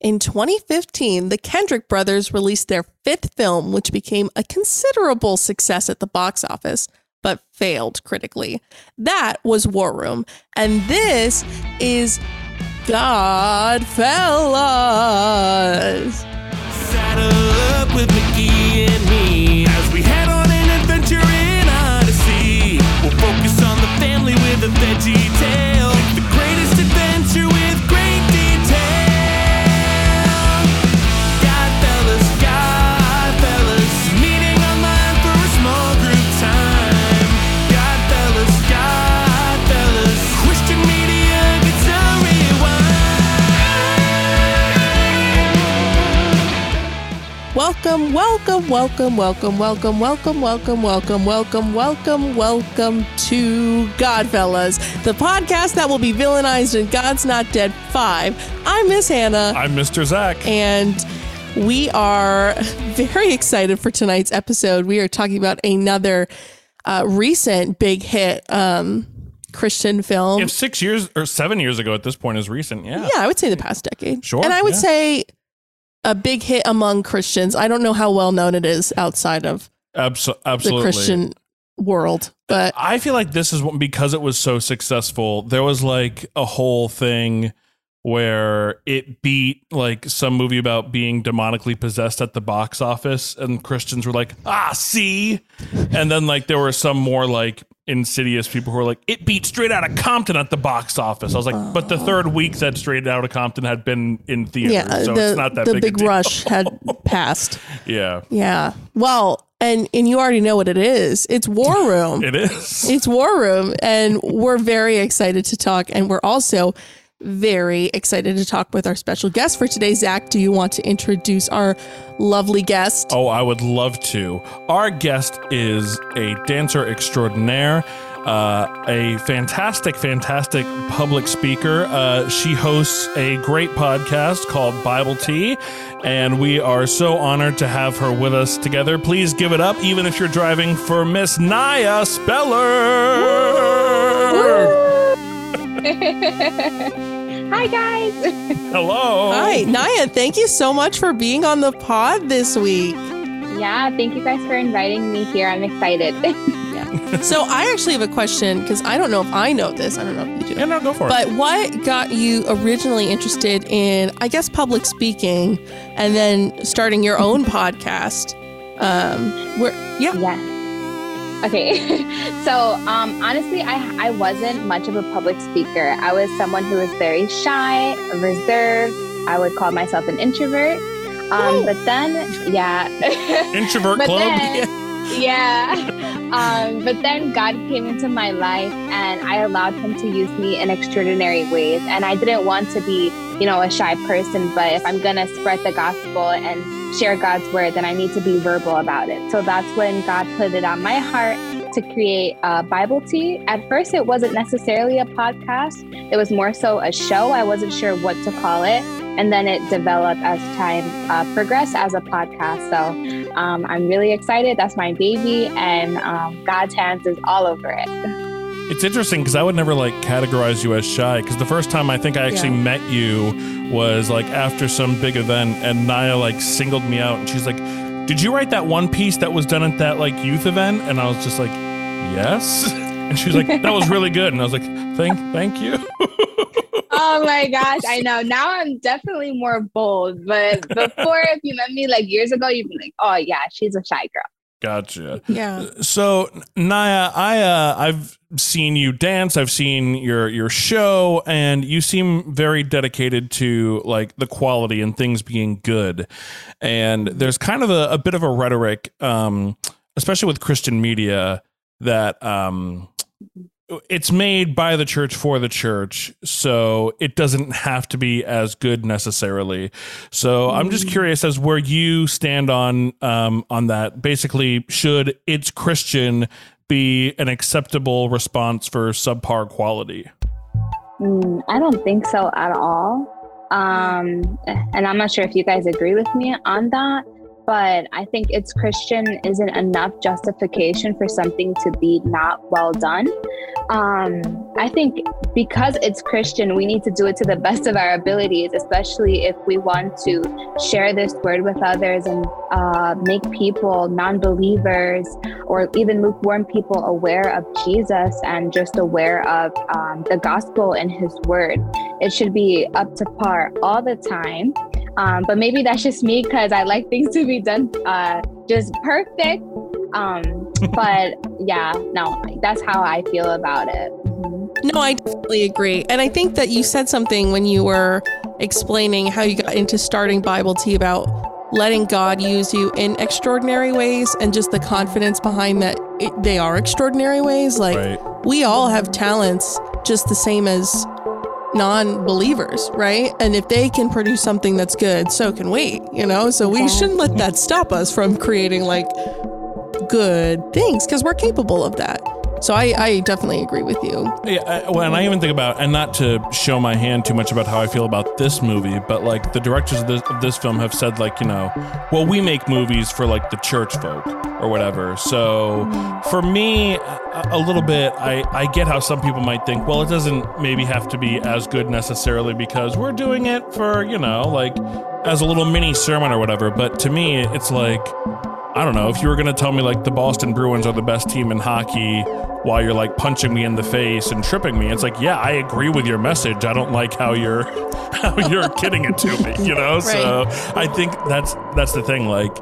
In 2015, the Kendrick brothers released their fifth film, which became a considerable success at the box office, but failed critically. That was War Room. And this is Godfellas. Saddle up with Mickey and me as we head on an adventure in Odyssey. We'll focus on the family with a veggie Welcome, welcome, welcome, welcome, welcome, welcome, welcome, welcome, welcome, welcome, welcome to Godfellas, the podcast that will be villainized in God's Not Dead 5. I'm Miss Hannah. I'm Mr. Zach. and we are very excited for tonight's episode. We are talking about another uh, recent big hit um, Christian film. if six years or seven years ago at this point is recent, yeah. yeah, I would say the past decade. Sure, And I would yeah. say a big hit among Christians. I don't know how well known it is outside of Abso- the absolutely. Christian world, but I feel like this is what, because it was so successful. There was like a whole thing where it beat like some movie about being demonically possessed at the box office, and Christians were like, "Ah, see," and then like there were some more like insidious people who are like, "It beat Straight Outta Compton at the box office." I was like, "But the third week that Straight Outta Compton had been in theaters, yeah, so the, it's not that the big, a big deal." rush had passed. Yeah, Yeah. Well, and and you already know what it is. It's War Room. it is. It's War Room, and we're very excited to talk. And we're also very excited to talk with our special guest for today. Zach, do you want to introduce our lovely guest? Oh, I would love to. Our guest is a dancer extraordinaire, uh, a fantastic, fantastic public speaker. Uh, she hosts a great podcast called Bible Tea, and we are so honored to have her with us together. Please give it up, even if you're driving, for Miss Naya Speller. Hi guys. Hello. Hi, Naya. Thank you so much for being on the pod this week. yeah, thank you guys for inviting me here. I'm excited. So I actually have a question because I don't know if I know this. I don't know if you do. Yeah, no, go for it. But what got you originally interested in, I guess, public speaking, and then starting your own podcast? Um, where, yeah, yes. Okay. so, um, honestly, I I wasn't much of a public speaker. I was someone who was very shy, reserved. I would call myself an introvert. Um, but then, yeah. Introvert but Club. then- yeah. Um, but then God came into my life and I allowed him to use me in extraordinary ways. And I didn't want to be, you know, a shy person, but if I'm going to spread the gospel and share God's word, then I need to be verbal about it. So that's when God put it on my heart to create a Bible tea. At first, it wasn't necessarily a podcast, it was more so a show. I wasn't sure what to call it. And then it developed as time uh, progressed as a podcast. So um, I'm really excited. That's my baby, and um, God's hands is all over it. It's interesting because I would never like categorize you as shy. Because the first time I think I actually Yeah. met you was like after some big event, and Naya like singled me out, and she's like, "Did you write that one piece that was done at that like youth event?" And I was just like, "Yes." And she was like, "That was really good," and I was like, "Thank, thank you." Oh my gosh, I know. Now I'm definitely more bold, but before, if you met me like years ago, you'd be like, "Oh yeah, she's a shy girl." gotcha. yeah. So Naya, I uh, I've seen you dance. I've seen your your show, and you seem very dedicated to like the quality and things being good. And there's kind of a, a bit of a rhetoric, um, especially with Christian media, that um, it's made by the church for the church, so it doesn't have to be as good necessarily. So I'm just curious as where you stand on um, on that. Basically, should it's Christian be an acceptable response for subpar quality? Mm, I don't think so at all. Um, and I'm not sure if you guys agree with me on that. But I think it's Christian isn't enough justification for something to be not well done. Um, I think because it's Christian, we need to do it to the best of our abilities, especially if we want to share this word with others and uh, make people, non believers, or even lukewarm people aware of Jesus and just aware of um, the gospel and his word. It should be up to par all the time. Um, but maybe that's just me because I like things to be done uh, just perfect. Um, but yeah, no, that's how I feel about it. No, I definitely agree. And I think that you said something when you were explaining how you got into starting Bible Tea about letting God use you in extraordinary ways and just the confidence behind that it, they are extraordinary ways. Like, Right. we all have talents just the same as non believers, right? And if they can produce something that's good, so can we, you know? So we shouldn't let that stop us from creating like good things because we're capable of that. So I, I definitely agree with you. Yeah, I, well, and I even think about, and not to show my hand too much about how I feel about this movie, but like the directors of this, of this film have said, like, you know, well, we make movies for like the church folk or whatever. So for me, a, a little bit, I, I get how some people might think, well, it doesn't maybe have to be as good necessarily because we're doing it for, you know, like as a little mini sermon or whatever. But to me, it's like, I don't know, if you were going to tell me like the Boston Bruins are the best team in hockey while you're like punching me in the face and tripping me, it's like, yeah, I agree with your message. I don't like how you're how you're kidding it to me, you know? So I think that's that's the thing like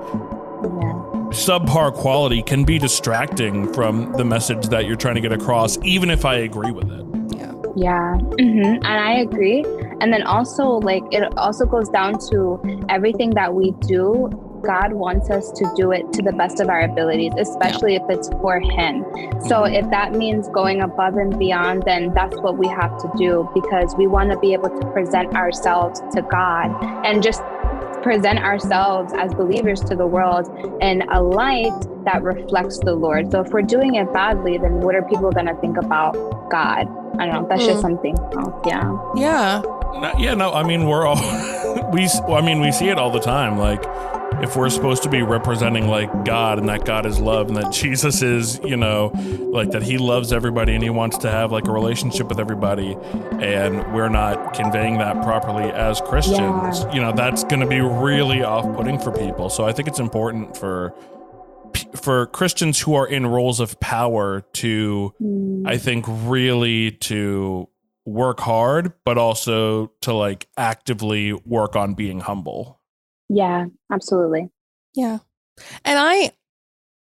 subpar quality can be distracting from the message that you're trying to get across even if I agree with it. Yeah. Yeah, hmm and I agree. And then also, like, it also goes down to everything that we do. God wants us to do it to the best of our abilities, especially if it's for Him. So, if that means going above and beyond, then that's what we have to do because we want to be able to present ourselves to God and just present ourselves as believers to the world in a light that reflects the Lord. So, if we're doing it badly, then what are people going to think about God? I don't know. That's Mm. just something else. Yeah. Yeah. No, yeah, no, I mean we're all we I mean we see it all the time like if we're supposed to be representing like God and that God is love and that Jesus is, you know, like that he loves everybody and he wants to have like a relationship with everybody and we're not conveying that properly as Christians, you know, that's going to be really off-putting for people. So I think it's important for for Christians who are in roles of power to Mm. I think really to work hard, but also to like actively work on being humble. Yeah, absolutely. Yeah. And I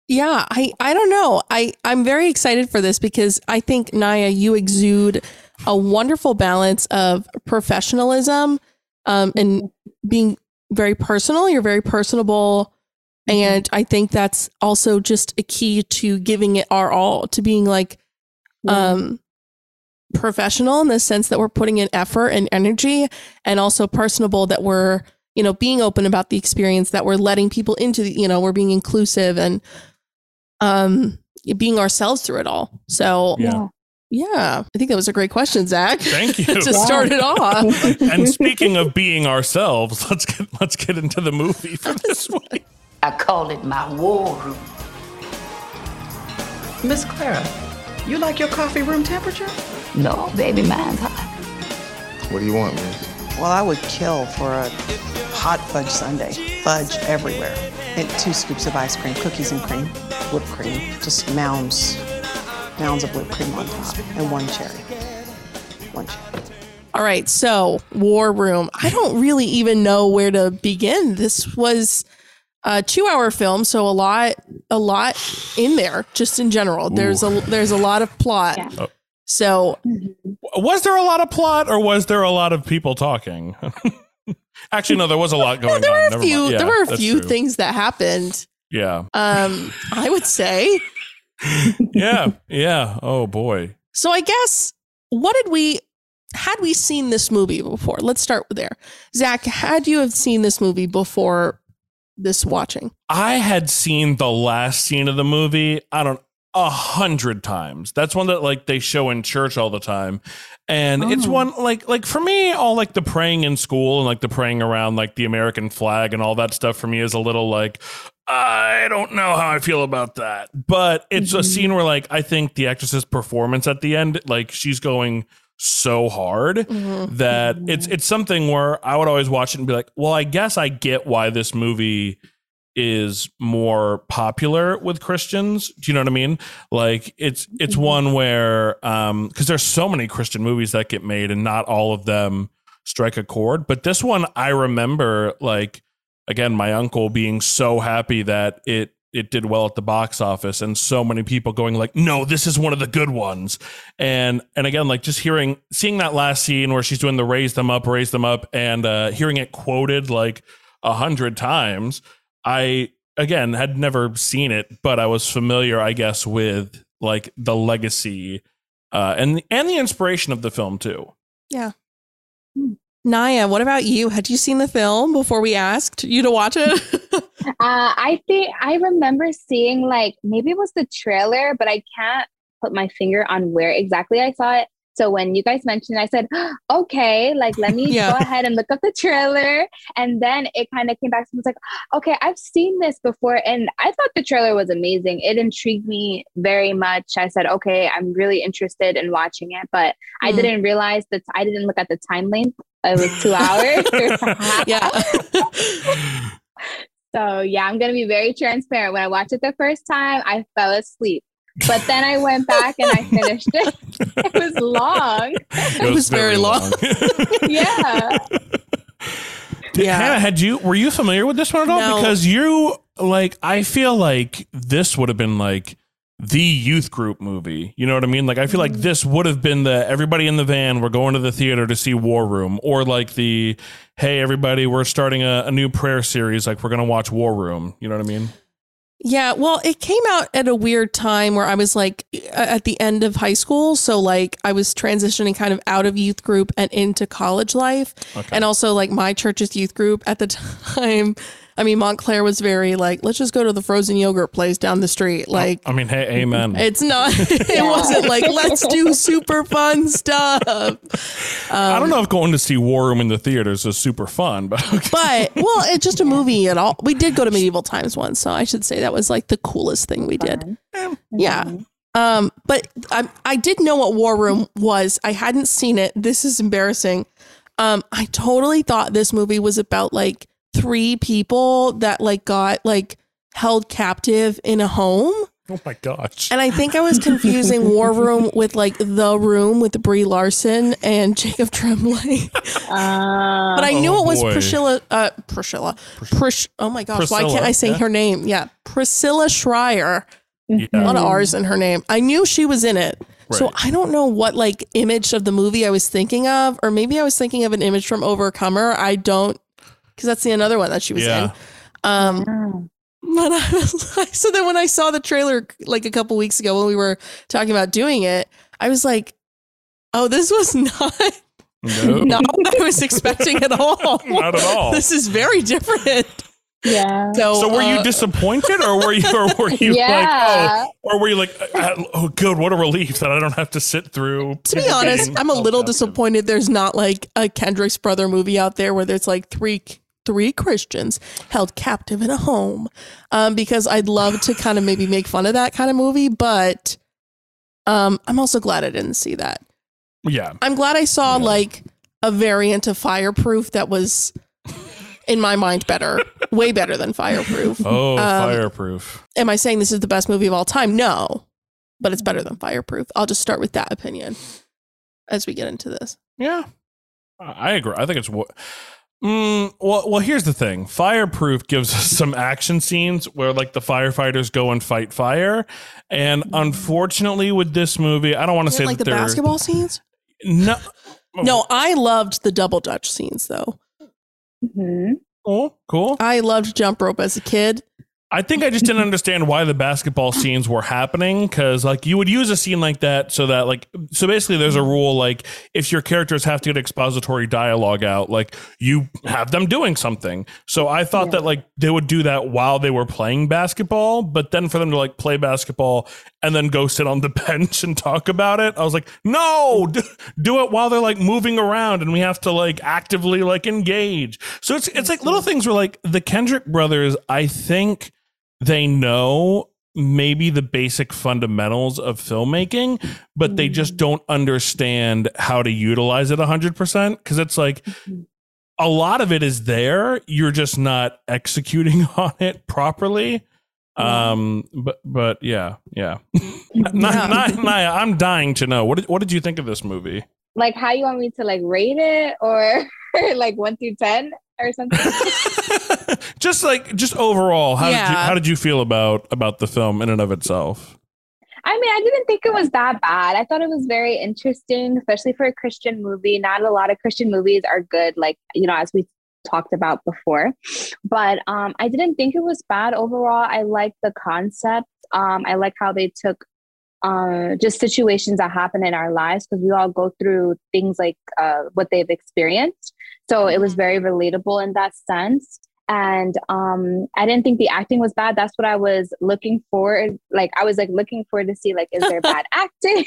yeah, I I don't know. I I'm very excited for this because I think Naya you exude a wonderful balance of professionalism um and being very personal. You're very personable and I think that's also just a key to giving it our all to being like um professional in the sense that we're putting in effort and energy and also personable that we're you know being open about the experience that we're letting people into the you know we're being inclusive and um being ourselves through it all so Yeah. yeah i think that was a great question zach Thank you. to start it off and speaking of being ourselves, let's get let's get into the movie for this week. I call it my war room. Miss Clara, you like your coffee room temperature? No, baby, mine's hot. What do you want, man? Well, I would kill for a hot fudge sundae. Fudge everywhere. And two scoops of ice cream, cookies and cream, whipped cream, just mounds, mounds of whipped cream on top, and one cherry. One cherry. all right so war room i don't really even know where to begin this was a two hour film so a lot a lot in there just in general there's a there's a lot of plot Yeah. Oh. So Was there a lot of plot or was there a lot of people talking? Actually, no, there was a lot going on. there on. were a few. Yeah, there were a few true. things that happened Yeah. um i would say Yeah. Yeah. Oh boy. so i guess what did we had we seen this movie before let's start there zach had you have seen this movie before this watching I had seen the last scene of the movie. I don't a hundred times. That's one that like they show in church all the time. And it's oh. one like like for me, all like the praying in school and like the praying around like the American flag and all that stuff for me is a little like I don't know how I feel about that. But it's a mm-hmm. scene where like I think the actress's performance at the end, like she's going so hard mm-hmm. that it's mm-hmm. it's something where I would always watch it and be like, well, I guess I get why this movie is more popular with Christians. Do you know what I mean? Like it's it's one where um because there's so many Christian movies that get made and not all of them strike a chord. But this one I remember like again my uncle being so happy that it it did well at the box office and so many people going like no this is one of the good ones and and again like just hearing seeing that last scene where she's doing the raise them up raise them up and uh hearing it quoted like a hundred times i again had never seen it but i was familiar i guess with like the legacy uh and and the inspiration of the film too Yeah. Naya, what about you? Had you seen the film before we asked you to watch it? Uh, I think I remember seeing like maybe it was the trailer, but I can't put my finger on where exactly I saw it. So when you guys mentioned, I said, "Okay, like let me Yeah. go ahead and look up the trailer." And then it kind of came back to me. It's like, "Okay, I've seen this before," and I thought the trailer was amazing. It intrigued me very much. I said, "Okay, I'm really interested in watching it," but I Hmm. didn't realize that I didn't look at the time length. It was two hours. yeah. So yeah, I'm gonna be very transparent. When I watched it the first time, I fell asleep. But then I went back and I finished it. It was long. It was very long. Yeah. Did- Yeah. Hannah, had you were you familiar with this one at all? No. Because you like I feel like this would have been like the youth group movie. You know what I mean? Like I feel like Mm. this would have been the everybody in the van, we're going to the theater to see War Room, or like the hey everybody, we're starting a, a new prayer series, like we're gonna watch War Room. You know what I mean? Yeah, well, it came out at a weird time where I was like at the end of high school. So, like, I was transitioning kind of out of youth group and into college life. And also, like, my church's youth group at the time, I mean, Montclair was very like, let's just go to the frozen yogurt place down the street. Like, I mean, hey, amen. it's not, it wasn't like, let's do super fun stuff. I don't know if going to see War Room in the theaters is super fun, but But, well, it's just a movie at all. We did go to medieval times once. So, I should say that was like the coolest thing we did. Yeah. Um, but I, I did know what War Room was. I hadn't seen it. This is embarrassing. Um, I totally thought this movie was about like three people that like got like held captive in a home. oh my gosh. And I think I was confusing War Room with like The Room with Brie Larson and Jacob Tremblay. Uh, But I knew Oh, it was boy. Priscilla. Uh, Priscilla. Pris- oh my gosh! why can't I say yeah. her name? Yeah, Priscilla Shirer. Yeah. A lot of R's in her name. I knew she was in it. So I don't know what like image of the movie I was thinking of, or maybe I was thinking of an image from Overcomer. I don't, because that's the another one that she was Yeah. in. Um, but I was like, so then when I saw the trailer like a couple weeks ago when we were talking about doing it, I was like, oh, this was not No, not what I was expecting at all. not at all. This is very different. yeah. So, So were you uh, disappointed, or were you, or were you Yeah. like, oh, or were you like, uh, oh, good, what a relief that I don't have to sit through. to be honest, I'm a little disappointed. There's not like a Kendrick's brother movie out there where there's like three three Christians held captive in a home, um, because I'd love to kind of maybe make fun of that kind of movie, but um, I'm also glad I didn't see that. Yeah, I'm glad I saw Yeah. like a variant of Fireproof that was, in my mind, better, way better than Fireproof. Oh, Um, fireproof. Am I saying this is the best movie of all time? No, but it's better than Fireproof. I'll just start with that opinion as we get into this. Yeah, I I agree. I think it's what. Mm, well, well, here's the thing. Fireproof gives us some action scenes where like the firefighters go and fight fire, and unfortunately, with this movie, I don't want to say like the they're basketball scenes? No, No, I loved the double dutch scenes though. Mhm. cool, cool. I loved jump rope as a kid. I think I just didn't understand why the basketball scenes were happening because like you would use a scene like that so that like so basically there's a rule like if your characters have to get expository dialogue out like you have them doing something. So I thought that like they would do that while they were playing basketball, but then for them to like play basketball and then go sit on the bench and talk about it. I was like, no, d- do it while they're like moving around and we have to like actively like engage. So it's it's like little things where like the Kendrick brothers, I think they know maybe the basic fundamentals of filmmaking, but they just don't understand how to utilize it 100% because it's like a lot of it is there, you're just not executing on it properly. Um, but but yeah, yeah. Naya, Naya, Naya, I'm dying to know. What did, what did you think of this movie? Like how you want me to like rate it or like one through ten or something? just like just overall, how did you how did you feel about about the film in and of itself? I mean, I didn't think it was that bad. I thought it was very interesting, especially for a Christian movie. Not a lot of Christian movies are good, like, you know, as we talked about before. But um, I didn't think it was bad overall. I liked the concept. Um, I like how they took uh, just situations that happen in our lives because we all go through things like uh, what they've experienced. So it was very relatable in that sense. And um, I didn't think the acting was bad. That's what I was looking for. Like I was like looking for to see like is there bad acting?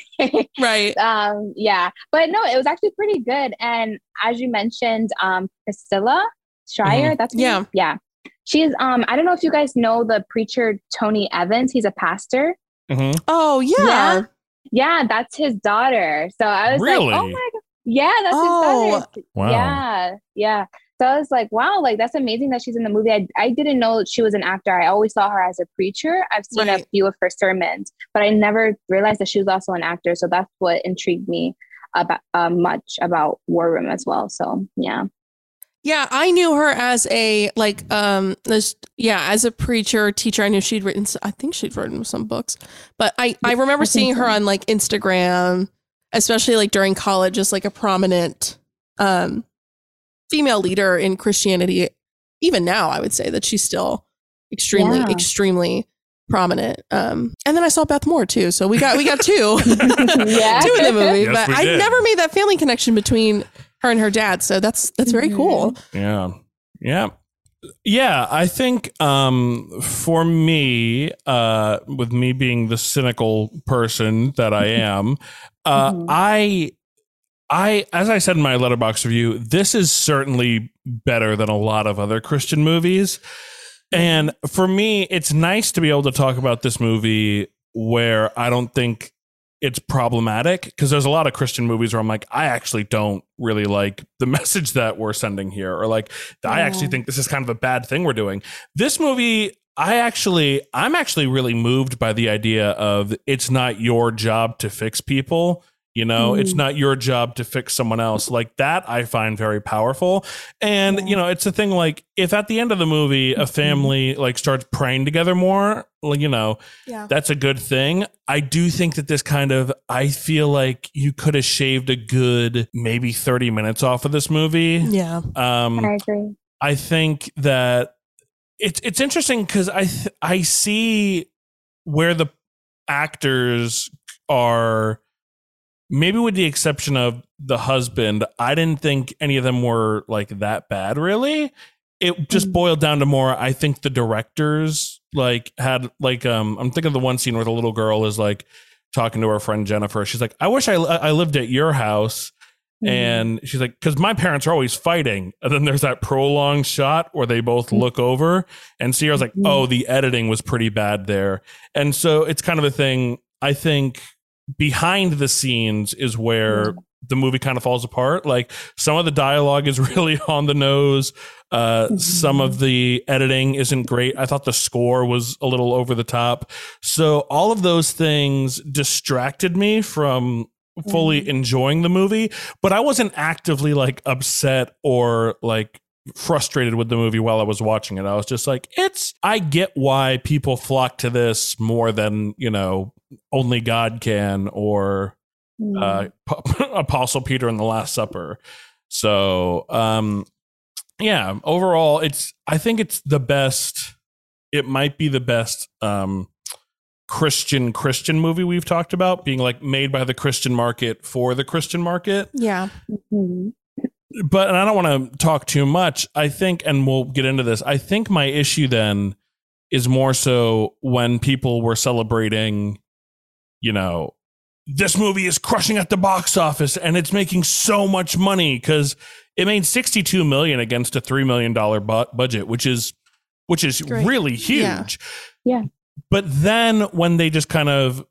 Right. um, yeah, but no, it was actually pretty good. And as you mentioned, um, Priscilla Shirer, that's Yeah. yeah. She's um, I don't know if you guys know the preacher Tony Evans. He's a pastor. Mhm. Oh yeah. Yeah. Yeah, that's his daughter. So I was Really? like, oh my god, yeah, that's Oh. his daughter. Wow. Yeah, yeah. So I was like, wow, like that's amazing that she's in the movie. I, I didn't know she was an actor. I always saw her as a preacher. I've seen Right. a few of her sermons, but I never realized that she was also an actor. So that's what intrigued me about uh, much about War Room as well. So yeah, Yeah, I knew her as a like um this yeah, as a preacher, teacher. I knew she'd written I think she'd written some books. But I I remember I think seeing her on like Instagram, especially like during college as like a prominent um female leader in Christianity. Even now, I would say that she's still extremely Yeah. extremely prominent. Um and then I saw Beth Moore too. So we got we got two. Yeah. two in the movie, Yes, but I never made that family connection between her and her dad. So that's that's very Mhm. cool. Yeah. Yeah. Yeah, I think um for me, uh with me being the cynical person that I am, uh Mhm. I I as I said in my Letterboxd review, this is certainly better than a lot of other Christian movies. And for me, it's nice to be able to talk about this movie where I don't think it's problematic because there's a lot of Christian movies where I'm like, I actually don't really like the message that we're sending here, or like, I actually think this is kind of a bad thing we're doing. This movie, I actually, I'm actually really moved by the idea of it's not your job to fix people. You know, it's Mm. not your job to fix someone else. Like that, I find very powerful. And, Yeah. you know, it's a thing like if at the end of the movie, a Mhm. family like starts praying together more, like, you know, Yeah. that's a good thing. I do think that this kind of, I feel like you could have shaved a good maybe 30 minutes off of this movie. Yeah. Um, I agree. I think that it's it's interesting because I th- I see where the actors are maybe with the exception of the husband i didn't think any of them were like that bad really it just Mhm. boiled down to more i think the directors like had like um i'm thinking of the one scene where the little girl is like talking to her friend jennifer she's like i wish i, I lived at your house Mhm. and she's like, because my parents are always fighting. And then there's that prolonged shot where they both look over, and Sierra's like, Mhm. oh, the editing was pretty bad there. And so it's kind of a thing. I think behind the scenes is where Yeah. the movie kind of falls apart. Like some of the dialogue is really on the nose. Uh, Some of mm-hmm. the editing isn't great. I thought the score was a little over the top. So all of those things distracted me from fully mm-hmm. enjoying the movie, but I wasn't actively like upset or like frustrated with the movie while I was watching it. I was just like, it's, I get why people flock to this more than, you know, only God can or Mm. uh, Apostle Peter in the Last Supper. So, um, yeah, overall, it's, I think it's the best, it might be the best, um, Christian Christian movie we've talked about being like made by the Christian market for the Christian market. Yeah. Mhm. But and I don't want to talk too much. I think and we'll get into this. I think my issue then is more so when people were celebrating you know, this movie is crushing at the box office and it's making so much money because it made 62 million against a $3 million bu- budget, which is, which is Great. really Yeah. huge. Yeah. But then when they just kind of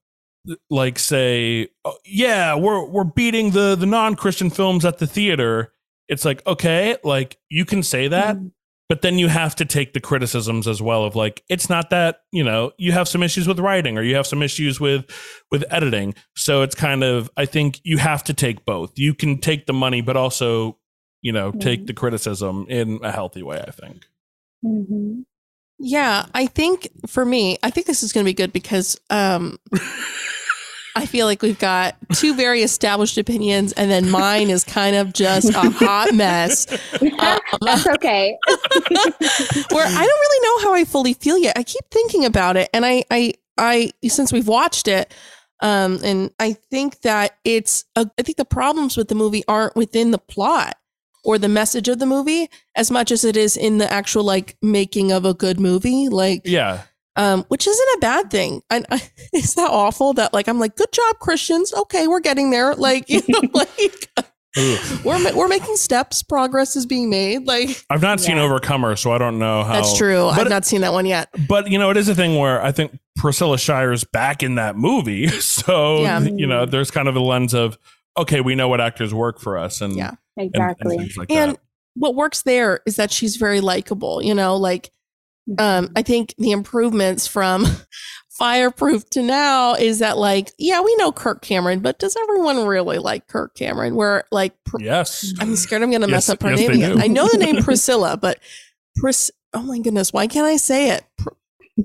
like say, oh, yeah, we're, we're beating the, the non-Christian films at the theater. It's like, okay, like you can say that, Mm-hmm. But then you have to take the criticisms as well of like it's not that you know you have some issues with writing or you have some issues with with editing. So it's kind of i think you have to take both. You can take the money but also you know take Mhm. the criticism in a healthy way i think. Hmm Yeah, I think for me, I think this is going to be good because um, I feel like we've got two very established opinions, and then mine is kind of just a hot mess Um, That's okay. where I don't really know how I fully feel yet. I keep thinking about it, and I, I, I, since we've watched it, um, and I think that it's, a, I think the problems with the movie aren't within the plot or the message of the movie as much as it is in the actual like making of a good movie, like yeah um, which isn't a bad thing. I, I, is that awful that like I'm like, good job, Christians. Okay, we're getting there. Like, you know, like we're we're making steps. Progress is being made. Like i've not seen Yeah. overcomer so i don't know how that's true. but I've not seen that one yet. but you know it is a thing where i think priscilla Shirer's back in that movie so Yeah. you know there's kind of a lens of okay we know what actors work for us and Yeah. and, and Exactly. like And what works there is that she's very likable. You know, like um, I think the improvements from Fireproof to now is that like, yeah, we know Kirk Cameron, but does everyone really like Kirk Cameron? Where like pr- yes I'm scared I'm gonna mess Yes- up her yes, name again. I know the name Priscilla, but Pris oh my goodness, why can't I say it? Pr-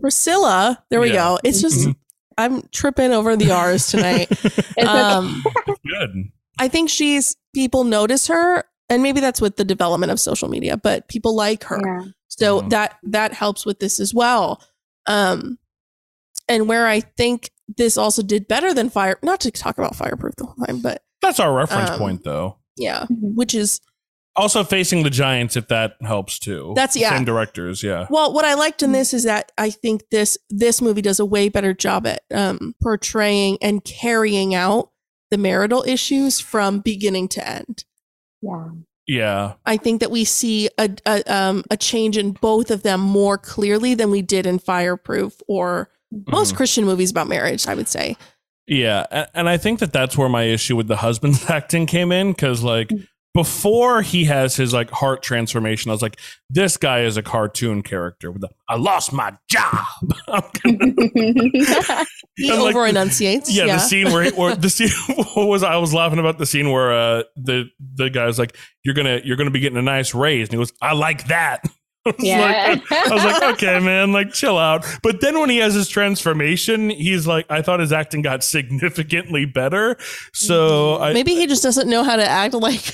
Priscilla. There we Yeah. go. It's just Mhm. I'm tripping over the R's tonight. Um, good I think she's people notice her, and maybe that's with the development of social media, but people like her. yeah. So Mhm. that that helps with this as well. Um and where I think this also did better than fire not to talk about fireproof the whole time, but That's our reference Um, point, though. yeah, Mhm. which is Also, facing the Giants, if that helps too. That's- yeah. Same directors, yeah. well what I liked Mm-hmm. in this is that I think this this movie does a way better job at um portraying and carrying out the marital issues from beginning to end. Yeah. Yeah. I think that we see a, a um a change in both of them more clearly than we did in Fireproof or most Mhm. Christian movies about marriage. I would say. Yeah. And, and I think that that's where my issue with the husband's acting came in because, like, before he has his like heart transformation, I was like, this guy is a cartoon character with the I lost my job. He like- over enunciates. yeah, Yeah, the scene where or the scene what was I was laughing about the scene where uh the the guy's like you're gonna you're gonna be getting a nice raise and he goes I like that. I was Yeah. like, I was like, okay, man, like chill out. But then when he has his transformation, he's like, I thought his acting got significantly better. So I, maybe he just doesn't know how to act like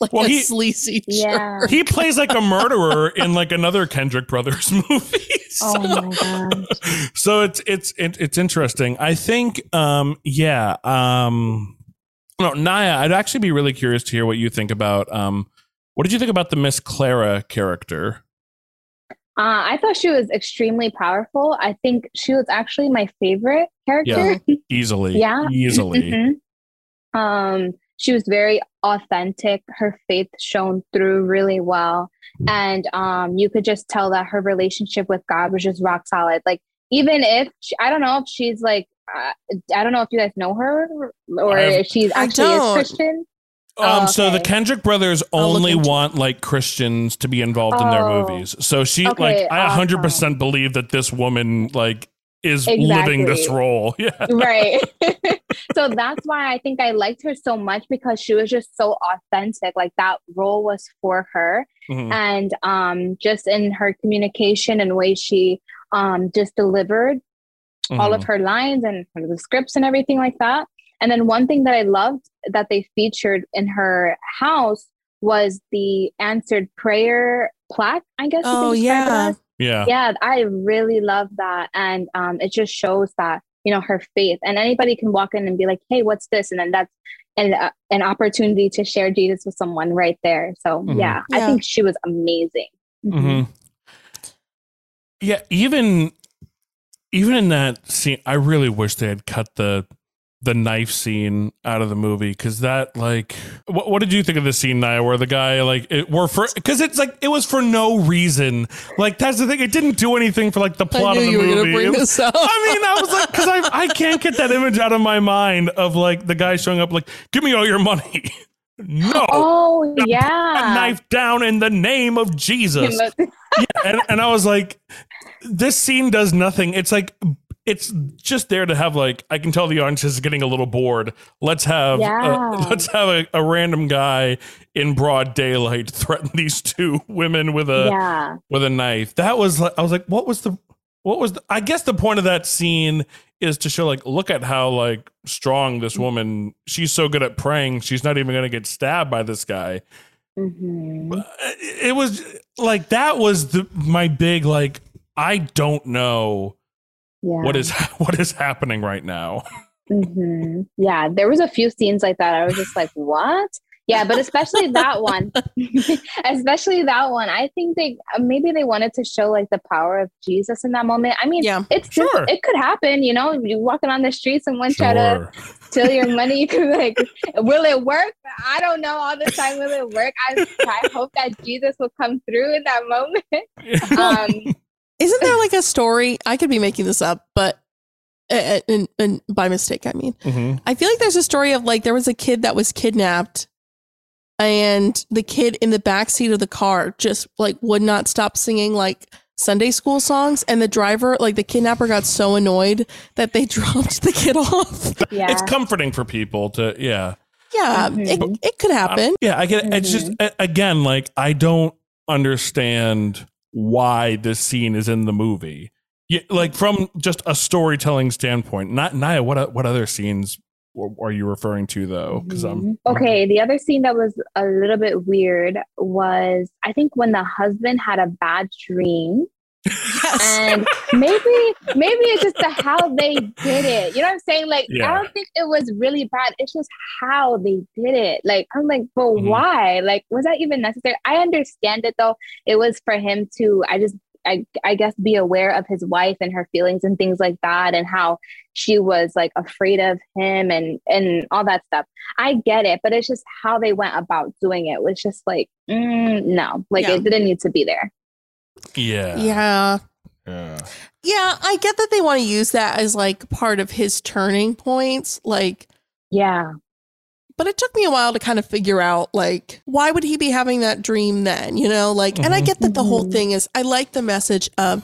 like Well, a he- sleazy Yeah. jerk. he plays like a murderer in like another Kendrick Brothers movie. oh So- my gosh. so it's it's it, it's interesting. I think um yeah um no Naya, I'd actually be really curious to hear what you think about um what did you think about the Miss Clara character? Uh, I thought she was extremely powerful. I think she was actually my favorite character. Yeah, Easily, Yeah. easily. Mhm. Um, she was very authentic. Her faith shone through really well, and um, you could just tell that her relationship with God was just rock solid. Like even if she, I don't know if she's like uh, I don't know if you guys know her or I've- if she's actually is. Christian. Um, Oh, so the. Kendrick brothers only want like Christians to be involved in their Oh. movies. So she Okay, like I awesome. 100% believe that this woman like is living this role. Yeah. right so that's why i think i liked her so much because she was just so authentic like that role was for her Mhm. and um just in her communication and way she um just delivered all of Mhm. her lines and the scripts and everything like that and then one thing that i loved that they featured in her house was the answered prayer plaque i guess you Oh could it yeah. As yeah. yeah i really love that. And um, it just shows that you know her faith. And anybody can walk in and be like hey what's this? And then that's an, uh, an opportunity to share jesus with someone right there. So Mhm. yeah, i think she was amazing. Hmm Yeah, even even in that scene, I really wish they had cut the the knife scene out of the movie because that like what, what did you think of the scene Naya where the guy like it were for because it's like it was for no reason like that's the thing it didn't do anything for like the plot knew of the you were movie bring It this up. I mean I was like because I I can't get that image out of my mind of like the guy showing up like give me all your money no Oh a yeah. knife down in the name of Jesus and, and I was like, this scene does nothing. It's like it's just there to have like I can tell the audience is getting a little bored. Let's have Yeah. uh, let's have a, a random guy in broad daylight threaten these two women with a yeah. with a knife. That was like I was like, what was the what was the, I guess the point of that scene is to show like look at how like strong this woman she's so good at praying she's not even going to get stabbed by this guy hmm it was like that was the my big like I don't know Yeah. what is what is happening right now. hmm Yeah, there was a few scenes like that. I was just like, "What?" Yeah, but especially that one, especially that one. I think they uh, maybe they wanted to show like the power of Jesus in that moment. I mean, Yeah. it's just, Sure. it could happen. You know, you walking on the street, someone try to steal your money. You could like, "Will it work?" I don't know. All the time, will it work? I, I hope that Jesus will come through in that moment. Um, Isn't there like a story? I could be making this up, but uh, and, and by mistake, I mean, Mhm. I feel like there's a story of like there was a kid that was kidnapped, and the kid in the back seat of the car just like would not stop singing like Sunday school songs, and the driver, like the kidnapper, got so annoyed that they dropped the kid off. yeah. It's comforting for people to yeah. Yeah, it, Mhm. it could happen. Yeah, I get it. It's just again like I don't understand why this scene is in the movie. Yeah, like from just a storytelling standpoint. Not Naya, what what other scenes are you referring to though? Cuz I'm Mhm. okay. The other scene that was a little bit weird was I think when the husband had a bad dream, Yes. and maybe maybe it's just the how they did it. You know what I'm saying? Like Yeah. I don't think it was really bad. It's just how they did it. Like I'm like, but Mhm. why? Like was that even necessary? I understand it though. It was for him to. I just. I, I guess be aware of his wife and her feelings and things like that and how she was like afraid of him and and all that stuff i get it but it's just how they went about doing it was just like mm, no like Yeah. it didn't need to be there yeah. yeah. Yeah. Yeah, I get that they want to use that as like part of his turning points. Like, yeah but it took me a while to kind of figure out like why would he be having that dream then you know like and i Mhm. get that the whole Mhm. thing is i like the message of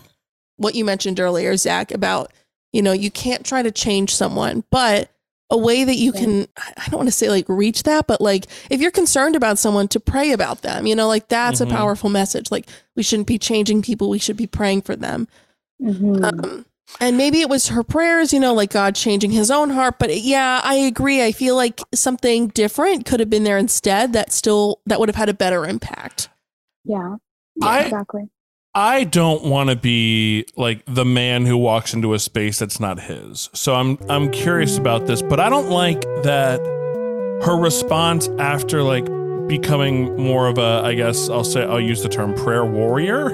what you mentioned earlier zach about you know you can't try to change someone but a way that you can i I don't want to say like reach that but like if you're concerned about someone to pray about them you know like that's Mhm. a powerful message like we shouldn't be changing people we should be praying for them Mhm. um, and maybe it was her prayers, you know, like God changing his own heart. But yeah, I agree. I feel like something different could have been there instead that still, that would have had a better impact. yeah I- exactly I don't want to be like the man who walks into a space that's not his. So I'm I'm curious about this, but I don't like that her response after like becoming more of a I guess I'll say I'll use the term prayer warrior,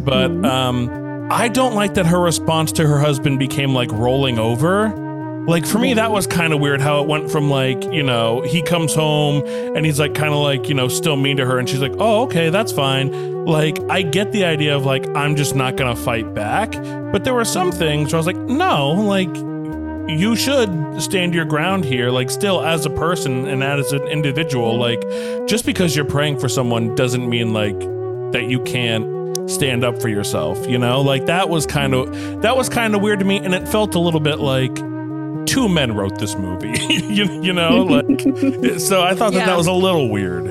but um I don't like that her response to her husband became like rolling over. Like for me that was kind of weird how it went from like, you know, he comes home and he's like kind of like, you know, still mean to her and she's like, "Oh, okay, that's fine." Like I get the idea of like I'm just not going to fight back, but there were some things where I was like, "No, like you should stand your ground here like still as a person and as an individual like just because you're praying for someone doesn't mean like that you can't stand up for yourself you know like that was kind of that was kind of weird to me and it felt a little bit like two men wrote this movie you, you know like so i thought that Yeah. that was a little weird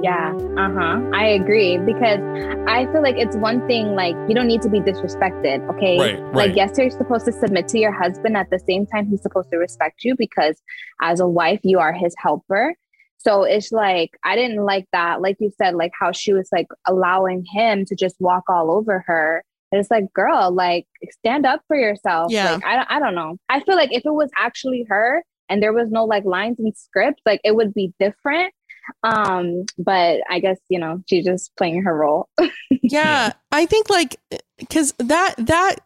Yeah, uh huh. I agree because I feel like it's one thing like you don't need to be disrespected, okay? Right, right. Like yes, you're supposed to submit to your husband at the same time he's supposed to respect you because as a wife you are his helper. So it's like I didn't like that, like you said, like how she was like allowing him to just walk all over her. And it's like, girl, like stand up for yourself. Yeah. Like I don't, I don't know. I feel like if it was actually her and there was no like lines in script, like it would be different um but i guess you know she's just playing her role Yeah. I think like, cause that, that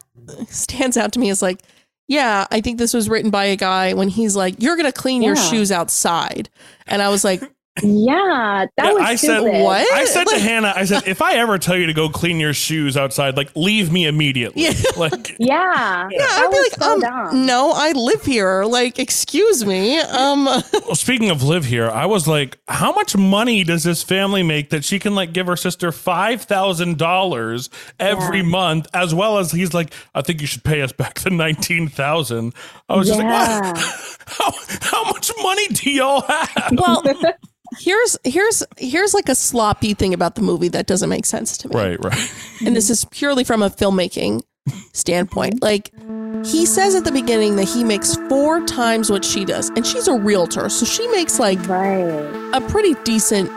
stands out to me as like, Yeah, I think this was written by a guy when he's like, "You're gonna clean your shoes outside," and I was like, Yeah, that Yeah, was I said stupid. "What?" I said to Hannah, I said, if I ever tell you to go clean your shoes outside, like leave me immediately. Yeah. Like Yeah, Yeah, that I'd be like, so um, dumb. no, I live here. Like, excuse me. Um, well, speaking of live here, I was like, how much money does this family make that she can like give her sister five thousand dollars every Yeah. month, as well as he's like, I think you should pay us back the nineteen thousand. I was just like, what? How, how much money do y'all have? well, here's here's here's like a sloppy thing about the movie that doesn't make sense to me. Right, right. and this is purely from a filmmaking standpoint. Like he says at the beginning that he makes four times what she does, and she's a realtor, so she makes like right. a pretty decent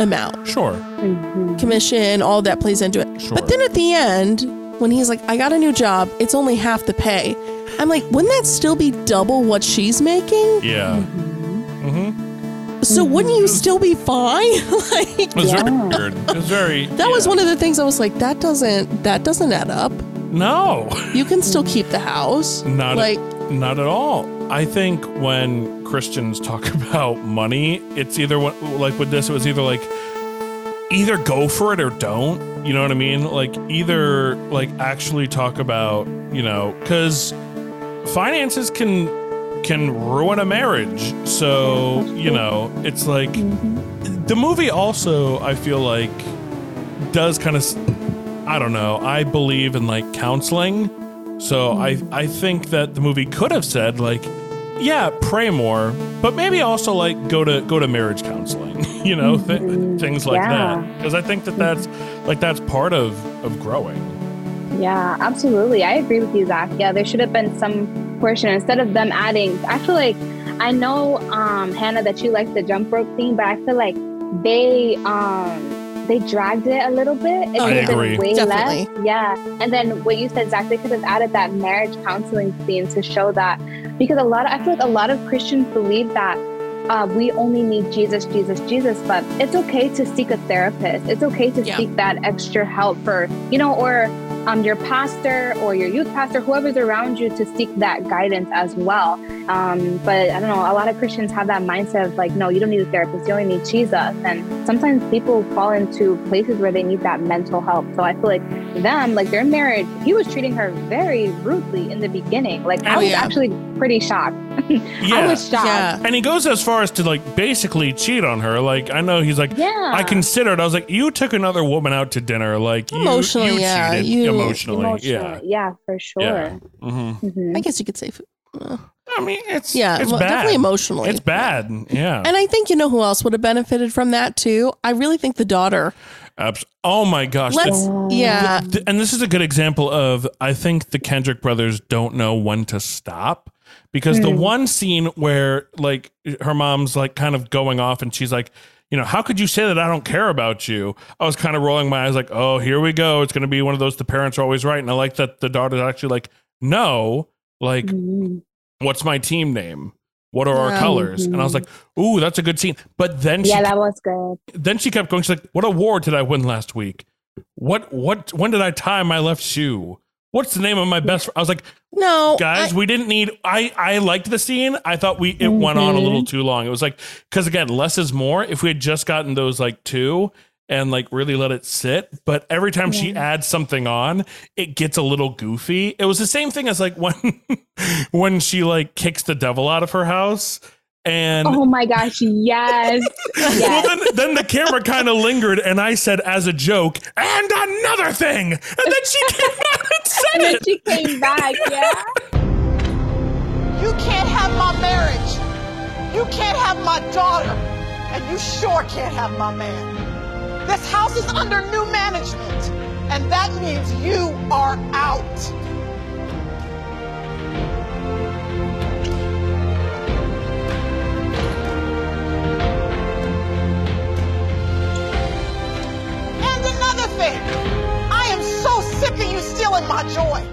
amount. Sure. Mhm. Commission, all that plays into it. Sure. But then at the end, when he's like, I got a new job, it's only half the pay. I'm like, wouldn't that still be double what she's making? Yeah. Mm-hmm. So wouldn't you still be fine? like It was very weird. It was very. that was one of the things I was like, that doesn't that doesn't add up. No. You can still keep the house. Not like Not at all. I think when Christians talk about money, it's either what like with this, it was either like either go for it or don't. You know what I mean? Like either like actually talk about, you know, because finances can can ruin a marriage. So, you know, it's like the movie also I feel like does kind of I don't know. I believe in like counseling. So I I think that the movie could have said like yeah, pray more, but maybe also like go to go to marriage counseling, you know, th- things like Yeah. that. Because I think that that's like that's part of of growing. Yeah, absolutely. I agree with you, Zach. Yeah, there should have been some portion instead of them adding. I feel like I know, um, Hannah, that you like the jump rope thing, but I feel like they um they dragged it a little bit. It Oh, could yeah. agree. way Definitely. less. Yeah, and then what you said, Zach, they could have added that marriage counseling scene to show that because a lot of I feel like a lot of Christians believe that uh, we only need Jesus, Jesus, Jesus. But it's okay to seek a therapist. It's okay to Yeah. seek that extra help for, you know, or um, your pastor or your youth pastor, whoever's around you, to seek that guidance as well. Um, but I don't know, a lot of Christians have that mindset of like, no, you don't need a therapist, you only need Jesus. And sometimes people fall into places where they need that mental help. So I feel like them, like their marriage, he was treating her very rudely in the beginning. Like I Oh, was yeah. actually pretty shocked. I Yeah. was shocked. yeah. And he goes as far as to like basically cheat on her. Like I know he's like Yeah. I considered I was like you took another woman out to dinner like you, Emotionally, you yeah, cheated you- emotionally. Emotionally. Yeah. Yeah, for sure. Yeah. hmm Mhm. I guess you could say, uh, I mean it's yeah, it's well, bad. definitely emotionally. It's bad. Yeah. And I think you know who else would have benefited from that too. I really think the daughter. Abs- oh my gosh. Let's, It's- yeah, th- and this is a good example of I think the Kendrick brothers don't know when to stop because the one scene where like her mom's like kind of going off and she's like you know how could you say that I don't care about you I was kind of rolling my eyes like oh here we go it's going to be one of those the parents are always right and I like that the daughter's actually like no like Mhm. what's my team name what are our colors and I was like ooh that's a good scene but then she Yeah, that was good. then she kept going. She's like, "What award did I win last week? What what when did I tie my left shoe? What's the name of my best?" fr-" I was like, no, "Guys, I- we didn't need." I I liked the scene. I thought we it went on a Mm-hmm. little too long. It was like because again, less is more. If we had just gotten those like two and like really let it sit, but every time she adds something on, it gets a little goofy. It was the same thing as like when when she like kicks the devil out of her house. And Oh my gosh, yes. well, then, then the camera kind of lingered, and I said as a joke, and another thing. And then she came out and and then it. she came back, yeah. You can't have my marriage. You can't have my daughter. And you sure can't have my man. This house is under new management. And that means you are out. And another thing. I am so sick of you stealing my joy.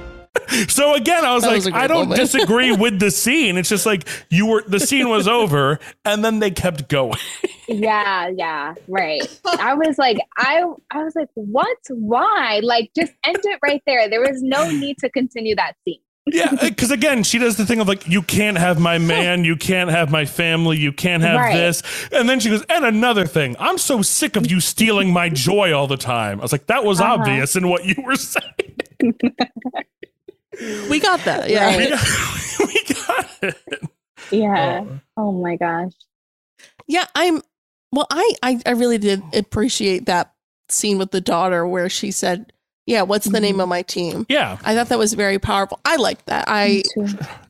So again, I was That like, was I don't moment. disagree with the scene. It's just like you were, the scene was over, and then they kept going. Yeah, yeah, right. I was like, I I was like, what? Why? Like just end it right there. There was no need to continue that scene. Yeah, because again, she does the thing of like, you can't have my man, you can't have my family, you can't have Right. this. And then she goes, and another thing, I'm so sick of you stealing my joy all the time. I was like, that was Uh-huh. obvious in what you were saying. We got that. Yeah. Right. we got it. Yeah. Oh my gosh. Yeah, I'm well, I, I I really did appreciate that scene with the daughter where she said, Yeah, what's the name of my team? Yeah. I thought that was very powerful. I liked that. I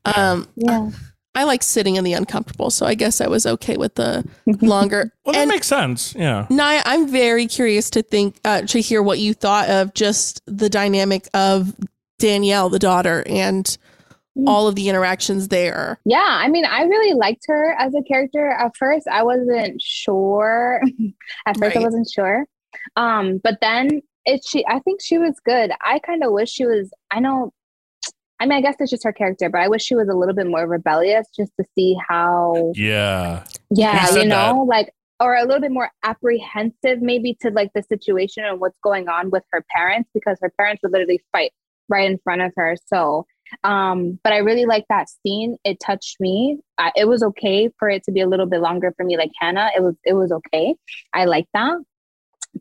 um Yeah. I like sitting in the uncomfortable, so I guess I was okay with the longer. Well, that and makes sense. Yeah. Naya, I'm very curious to think uh, to hear what you thought of just the dynamic of Danielle, the daughter, and all of the interactions there. Yeah, I mean, I really liked her as a character. At first, I wasn't sure. At first, I wasn't sure. Um, but then it she I think she was good. I kind of wish she was I know I mean, I guess it's just her character, but I wish she was a little bit more rebellious just to see how Yeah. yeah, you know, that. like or a little bit more apprehensive maybe to like the situation and what's going on with her parents because her parents would literally fight right in front of her. So, um, but I really like that scene. It touched me. I, it was okay for it to be a little bit longer for me, like Hannah. It was it was okay. I like that.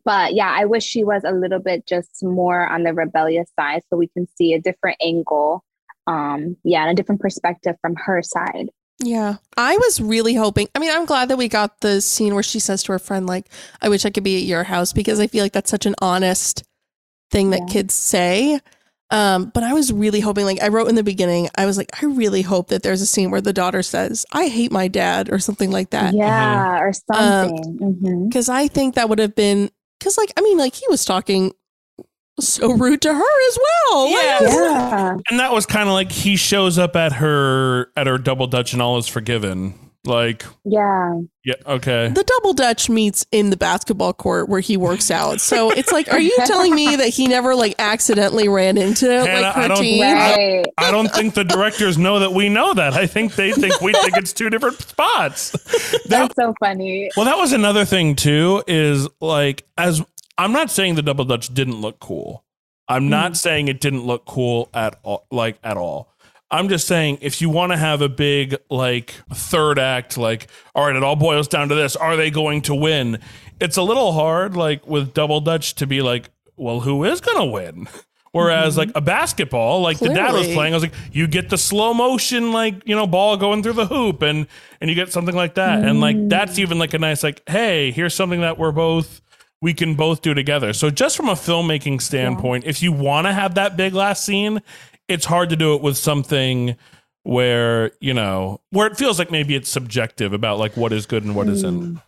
But yeah, I wish she was a little bit just more on the rebellious side so we can see a different angle. Um, yeah, and a different perspective from her side. Yeah. I was really hoping. I mean, I'm glad that we got the scene where she says to her friend, like, I wish I could be at your house because I feel like that's such an honest thing that Yeah. kids say. Um, but I was really hoping, like, I wrote in the beginning, I was like, I really hope that there's a scene where the daughter says, I hate my dad or something like that. yeah, or Um, something. Mhm. Because I think that would have been, because, like, I mean, like, he was talking so rude to her as well. Yeah. I Yeah. And that was kind of like he shows up at her at her double dutch and all is forgiven. Like, Yeah. yeah, okay. The double dutch meets in the basketball court where he works out. So it's like, are you telling me that he never like accidentally ran into Hannah, like I her don't- team? Right. I don't think the directors know that we know that. I think they think we think it's two different spots. That, That's so funny. well, that was another thing too. Is like as I'm not saying the double dutch didn't look cool. I'm not mm. saying it didn't look cool at all, like at all. I'm just saying if you want to have a big like third act, like all right, it all boils down to this: are they going to win? It's a little hard, like with double dutch, to be like, well, who is going to win? Whereas like a basketball, like the dad was playing, I was like, you get the slow motion, like you know, ball going through the hoop, and and you get something like that, and like mm. that's even like a nice like, hey, here's something that we're both we can both do together. So just from a filmmaking standpoint, if you want to have that big last scene, it's hard to do it with something where you know where it feels like maybe it's subjective about like what is good and what not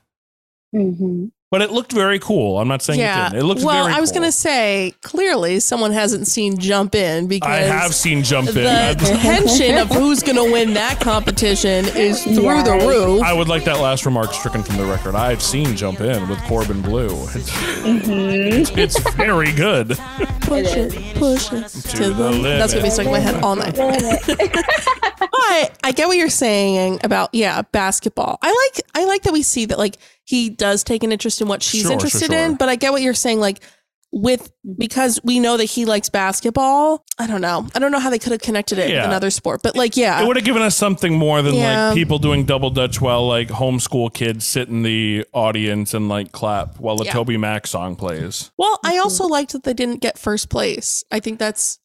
hmm But it looked very cool. I'm not saying it didn't. It looks well, very I was cool. going to say, clearly someone hasn't seen Jump In because I have seen Jump In. the That's- tension of who's going to win that competition is through the roof. I would like that last remark stricken from the record. I've seen Jump In with Corbin Bleu. It's, Mm-hmm. it's, it's very good. push it, push it to, the, the That's going to be stuck in my head all night. but I get what you're saying about yeah basketball. I like I like that we see that like he does take an interest in what she's Sure, sure, interested sure. in. But I get what you're saying like with because we know that he likes basketball. I don't know. I don't know how they could have connected it Yeah. with another sport. But like yeah, It would have given us something more than Yeah. like people doing double dutch while like homeschool kids sit in the audience and like clap while the Yeah. TobyMac song plays. well, I mm-hmm. also liked that they didn't get first place. I think that's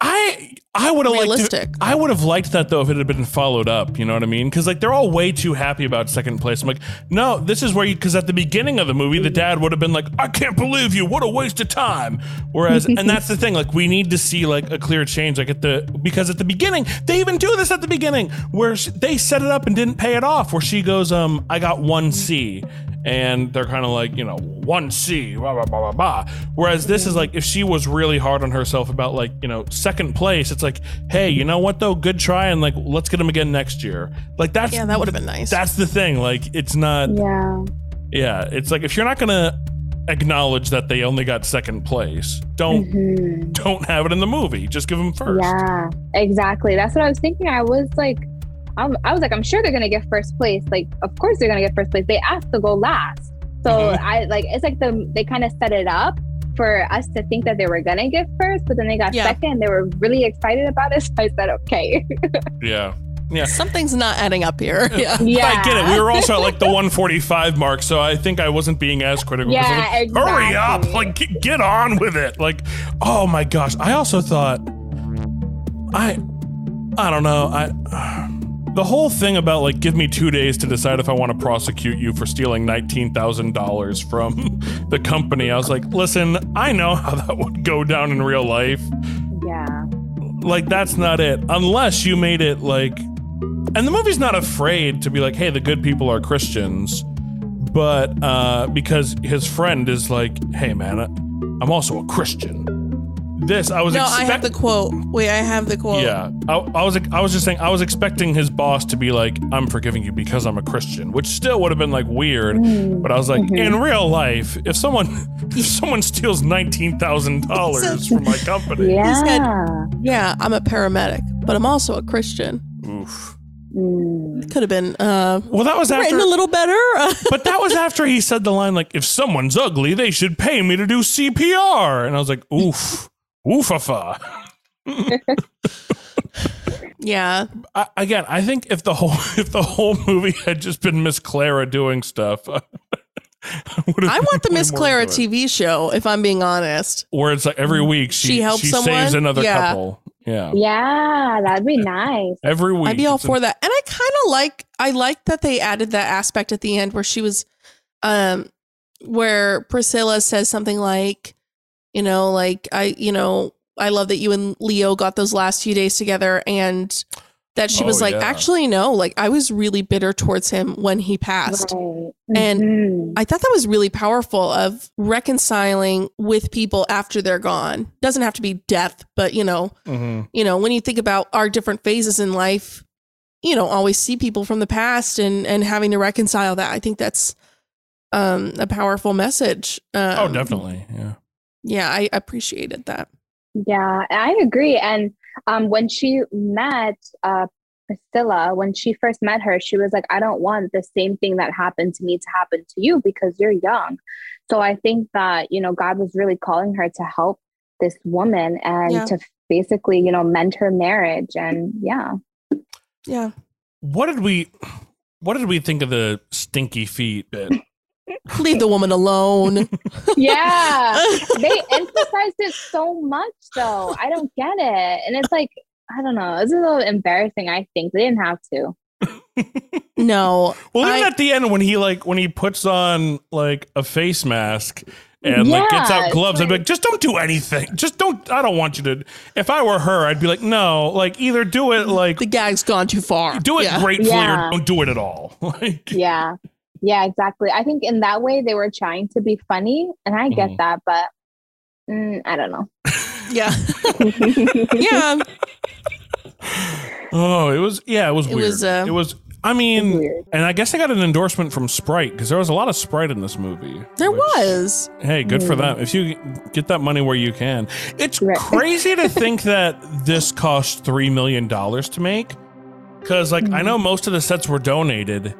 I I would have liked to, I would have liked that though if it had been followed up. You know what I mean? Because like they're all way too happy about second place. I'm like, no, this is where you. Because at the beginning of the movie, the dad would have been like, I can't believe you. What a waste of time. Whereas, and that's the thing. Like we need to see like a clear change. Like at the because at the beginning they even do this at the beginning where sh- they set it up and didn't pay it off. Where she goes, um, I got one C. And they're kind of like, you know, one C, blah, blah, blah, blah, blah. Whereas this is like, if she was really hard on herself about like, you know, second place, it's like, hey, you know what though? Good try. And like, let's get him again next year. Like, that's, yeah, that would have been nice. that's the thing. Like, it's not, Yeah. yeah, it's like if you're not going to acknowledge that they only got second place, don't, Mhm. don't have it in the movie. Just give them first. Yeah, exactly. That's what I was thinking. I was like, I'm, I was like, I'm sure they're gonna get first place. Like, of course they're gonna get first place. They asked to go last, so Mhm. I like it's like the they kind of set it up for us to think that they were gonna get first, but then they got Yeah. second. They were really excited about it, so I said, okay. Yeah. Yeah. Something's not adding up here. Yeah. yeah, I get it. We were also at like the 145 mark, so I think I wasn't being as critical. Yeah, like, Hurry up! Like, get, get on with it. Like, oh my gosh. I also thought, I, I don't know. I, the whole thing about like, give me two days to decide if I want to prosecute you for stealing nineteen thousand dollars from the company. I was like, listen, I know how that would go down in real life yeah. like that's not it unless you made it like and the movie's not afraid to be like hey the good people are christians but uh because his friend is like hey man i'm also a christian this i was No, I have the quote. Wait, I have the quote. yeah I, I was i was just saying i was expecting his boss to be like i'm forgiving you because i'm a christian which still would have been like weird Mm. but i was like Mm-hmm. in real life if someone if someone steals $19000 from my company Yeah. said- Yeah, I'm a paramedic, but I'm also a Christian. oof Mm. Could have been uh, well that was after written a little better. But that was after he said the line like, "If someone's ugly, they should pay me to do CPR," and I was like, "Oof, oofafa." yeah. I, again, I think if the whole if the whole movie had just been Miss Clara doing stuff, I I want the Miss Clara. TV show, if I'm being honest. where it's like every week she She helps she someone? saves another Yeah. couple. Yeah, Yeah, that'd be nice. every week. I'd be all It's a- for that. And I kind of like I like that they added that aspect at the end where she was um where Priscilla says something like, you know, like I, you know, I love that you and Leo got those last few days together and that she Oh, was like, yeah. actually no, like I was really bitter towards him when he passed. Right. And Mhm. I thought that was really powerful of reconciling with people after they're gone. Doesn't have to be death, but you know, Mhm. you know, when you think about our different phases in life, you don't always see people from the past and and having to reconcile that. I think that's um a powerful message. Um, Oh, definitely. Yeah. Yeah, I appreciated that. Yeah, I agree. And um, when she met uh, Priscilla, when she first met her, she was like, I don't want the same thing that happened to me to happen to you because you're young. So I think that, you know, God was really calling her to help this woman and Yeah. to basically, you know, mend her marriage. And yeah. Yeah. What did we What did we think of the stinky feet bit? Leave the woman alone. Yeah. they emphasized it so much though. I don't get it. And it's like, I don't know. It's a little embarrassing, I think. They didn't have to. no. Well, even I- at the end when he like when he puts on like a face mask and like gets out it's gloves, I'd be like- like, just don't do anything. Just don't. I don't want you to. If I were her, I'd be like, no, like either do it like the gag's gone too far. do it Yeah. gratefully Yeah. or don't do it at all. Like Yeah. Yeah, exactly. I think in that way they were trying to be funny, and I get Mhm. that, but mm, I don't know. Yeah. yeah. oh, it was yeah, it was It weird. was, uh, it was. I mean, weird. and I guess I got an endorsement from Sprite because there was a lot of Sprite in this movie. There which- was. Hey, good for Mm. them. If you get that money where you can. It's Right. crazy to think that this cost $3 million to make. Because, like, I Mm. know most of the sets were donated.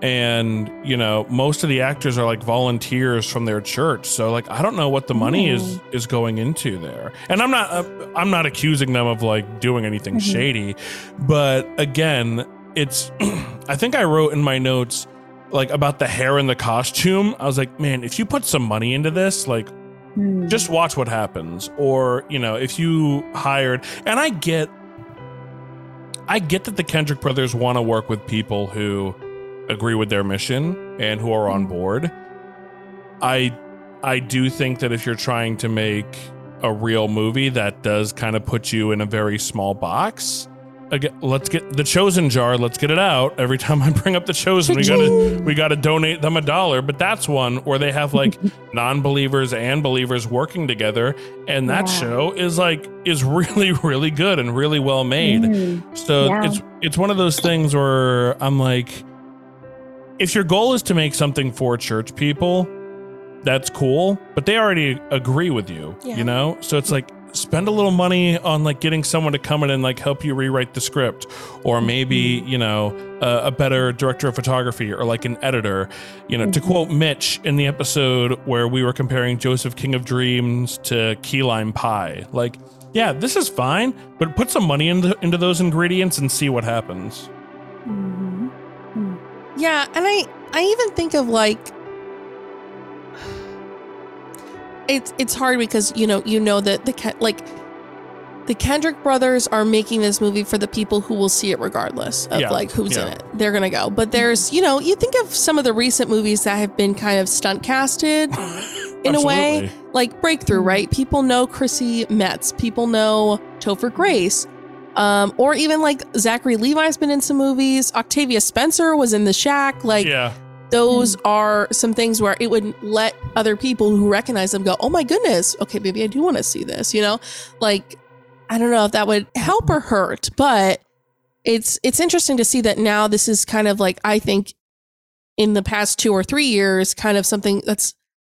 And, you know, most of the actors are like volunteers from their church. So, like, I don't know what the money is Mm. is going into there. And I'm not, uh, I'm not accusing them of like doing anything Mhm. shady. But again, it's, I think I wrote in my notes, like about the hair and the costume. I was like, man, if you put some money into this, like Hmm. just watch what happens. Or, you know, if you hired and I get I get that the Kendrick brothers want to work with people who agree with their mission and who are on board. I I do think that if you're trying to make a real movie that does kind of put you in a very small box. Again, let's get the chosen jar. Let's get it out. Every time I bring up the chosen, we gotta we gotta donate them a dollar. But that's one where they have like non-believers and believers working together, and that Yeah. show is like is really really good and really well made. Mhm. So Yeah. it's it's one of those things where I'm like, if your goal is to make something for church people, that's cool, but they already agree with you, Yeah. you know? So it's like spend a little money on like getting someone to come in and like help you rewrite the script or maybe mm-hmm. you know a, a better director of photography or like an editor you know to mm-hmm. quote mitch in the episode where we were comparing joseph king of dreams to key lime pie like yeah this is fine but put some money into, into those ingredients and see what happens Yeah, and I I even think of like it's it's hard because you know you know that the like the Kendrick brothers are making this movie for the people who will see it regardless of Yeah, like who's in it. They're gonna go. But there's you know you think of some of the recent movies that have been kind of stunt casted in a way. Like breakthrough mm-hmm. right? People know chrissy metz. People know topher grace um, or even like zachary levi's been in some movies. Octavia spencer was in the shack. Like yeah. those are some things where it would let other people who recognize them go oh my goodness okay maybe i do want to see this you know? Like i don't know if that would help or hurt but it's it's interesting to see that now this is kind of like i think in the past two or three years kind of something that's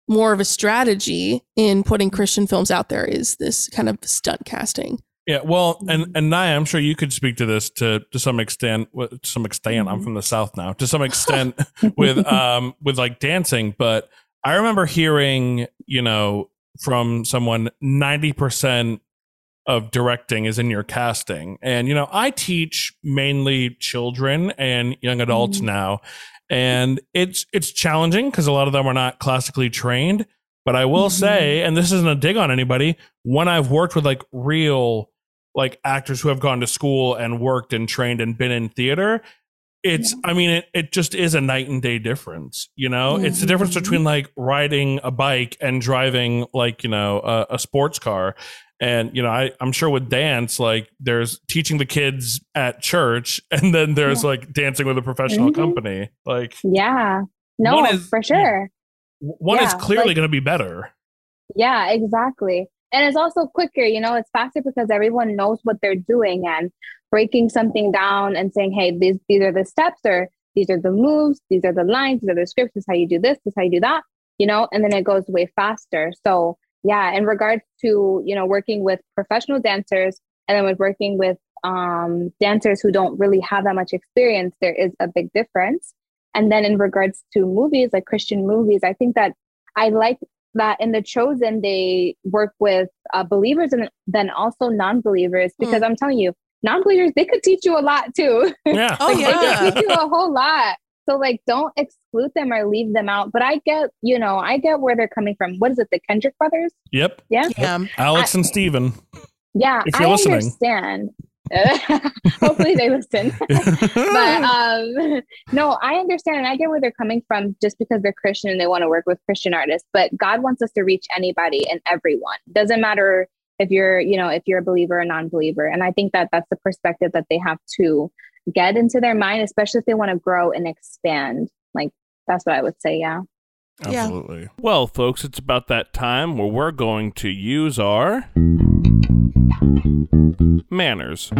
more of a strategy in putting christian films out there is this kind of stunt casting Yeah, well, and mm-hmm. and Naya, I'm sure you could speak to this to to some extent. To some extent, I'm mm-hmm. from the south now. To some extent, with um with like dancing, but I remember hearing, you know, from someone, ninety percent of directing is in your casting, and you know, I teach mainly children and young adults mm-hmm. now, and it's it's challenging because a lot of them are not classically trained. But I will say, and this isn't a dig on anybody, when I've worked with like real like actors who have gone to school and worked and trained and been in theater, it's I mean it it just is a night and day difference, you know? It's the difference between like riding a bike and driving like, you know, a, a sports car. And you know, I, I'm sure with dance, like there's teaching the kids at church, and then there's like dancing with a professional Mhm. company. Like Yeah. No, is- for sure. one is clearly like- going to be better. Yeah, exactly. And it's also quicker, you know, it's faster because everyone knows what they're doing and breaking something down and saying, hey, these these are the steps or these are the moves, these are the lines, these are the scripts, this is how you do this, this is how you do that, you know, and then it goes way faster. So yeah, in regards to, you know, working with professional dancers and then with working with um dancers who don't really have that much experience, there is a big difference. And then in regards to movies, like Christian movies, I think that I like that in the chosen they work with uh, believers and then also non-believers because i'm telling you non-believers they could teach you a lot too Yeah. Oh, Like, they yeah. could teach you a whole lot so like don't exclude them or leave them out but i get you know i get where they're coming from what is it the kendrick brothers Yep. yeah yeah Alex and Stephen. yeah If you're i listening. understand hopefully they listen but um no i understand and i get where they're coming from just because they're christian and they want to work with christian artists but god wants us to reach anybody and everyone doesn't matter if you're you know if you're a believer or non-believer and i think that that's the perspective that they have to get into their mind especially if they want to grow and expand like that's what i would say yeah Yeah. Absolutely. Well, folks, it's about that time where we're going to use our manners.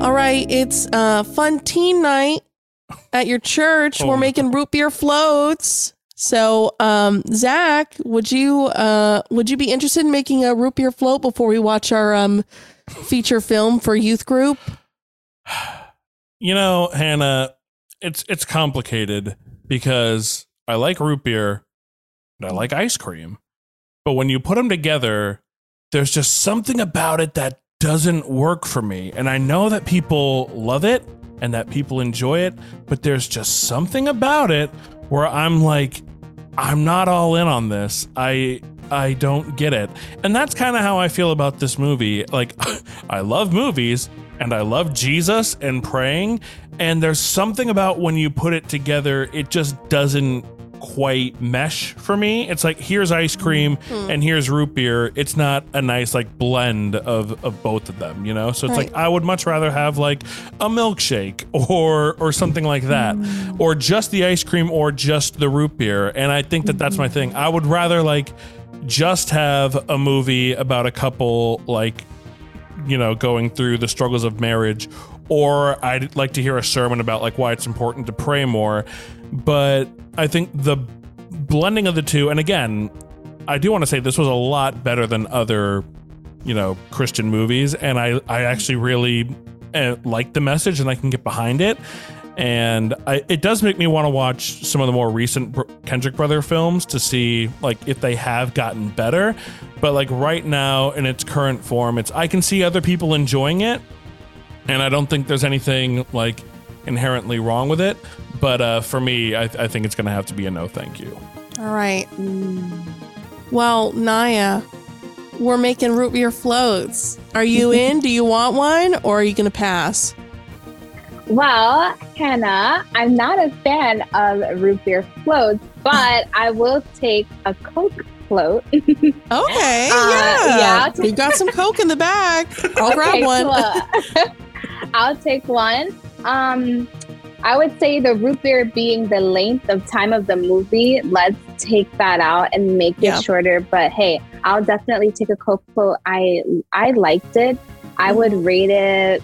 All right, it's uh fun teen night at your church. Oh, We're making root beer floats. So, um, Zach, would you uh would you be interested in making a root beer float before we watch our um feature film for youth group? You know, Hannah, it's it's complicated because I like root beer and I like ice cream. But when you put them together, there's just something about it that doesn't work for me. And I know that people love it and that people enjoy it, but there's just something about it where I'm like I'm not all in on this. I I don't get it. And that's kind of how I feel about this movie. Like I love movies and I love Jesus and praying and there's something about when you put it together it just doesn't quite mesh for me. It's like here's ice cream hmm. and here's root beer. It's not a nice like blend of of both of them, you know? So it's Right. like I would much rather have like a milkshake or or something like that hmm. or just the ice cream or just the root beer. And I think that that's my hmm. thing. I would rather like just have a movie about a couple like you know going through the struggles of marriage or I'd like to hear a sermon about like why it's important to pray more. But I think the blending of the two and again I do want to say this was a lot better than other, you know, Christian movies, and I I actually really uh, like the message, and I can get behind it. And I, it does make me want to watch some of the more recent Kendrick brother films to see like if they have gotten better. But like right now in its current form, it's I can see other people enjoying it, and I don't think there's anything like inherently wrong with it. But uh, for me, I, I think it's going to have to be a no, thank you. All right. Well, Naya, we're making root beer floats. Are you in? Do you want one or are you going to pass? Well, Hannah, I'm not a fan of root beer floats, but I will take a Coke float. Okay. Uh, yeah. yeah, take- We've got some Coke in the bag. I'll grab Okay, one. cool. I'll take one. Um, I would say the root beer being the length of time of the movie, let's take that out and make it shorter. But hey, I'll definitely take a Coke float. I I liked it. I would rate it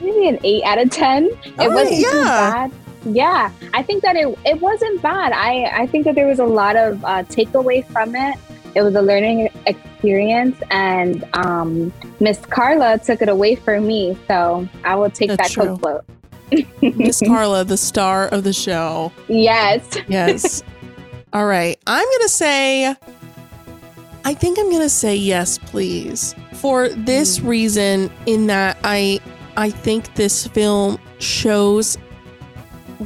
maybe an eight out of ten. It wasn't too yeah. bad. Yeah, I think that it it wasn't bad. I I think that there was a lot of uh, takeaway from it. It was a learning experience, and um, Miss Carla took it away from me. So I will take That's that true. Float. Miss Carla, the star of the show. Yes. Yes. All right. I'm going to say, I think I'm going to say yes, please. For this reason, in that I, I think this film shows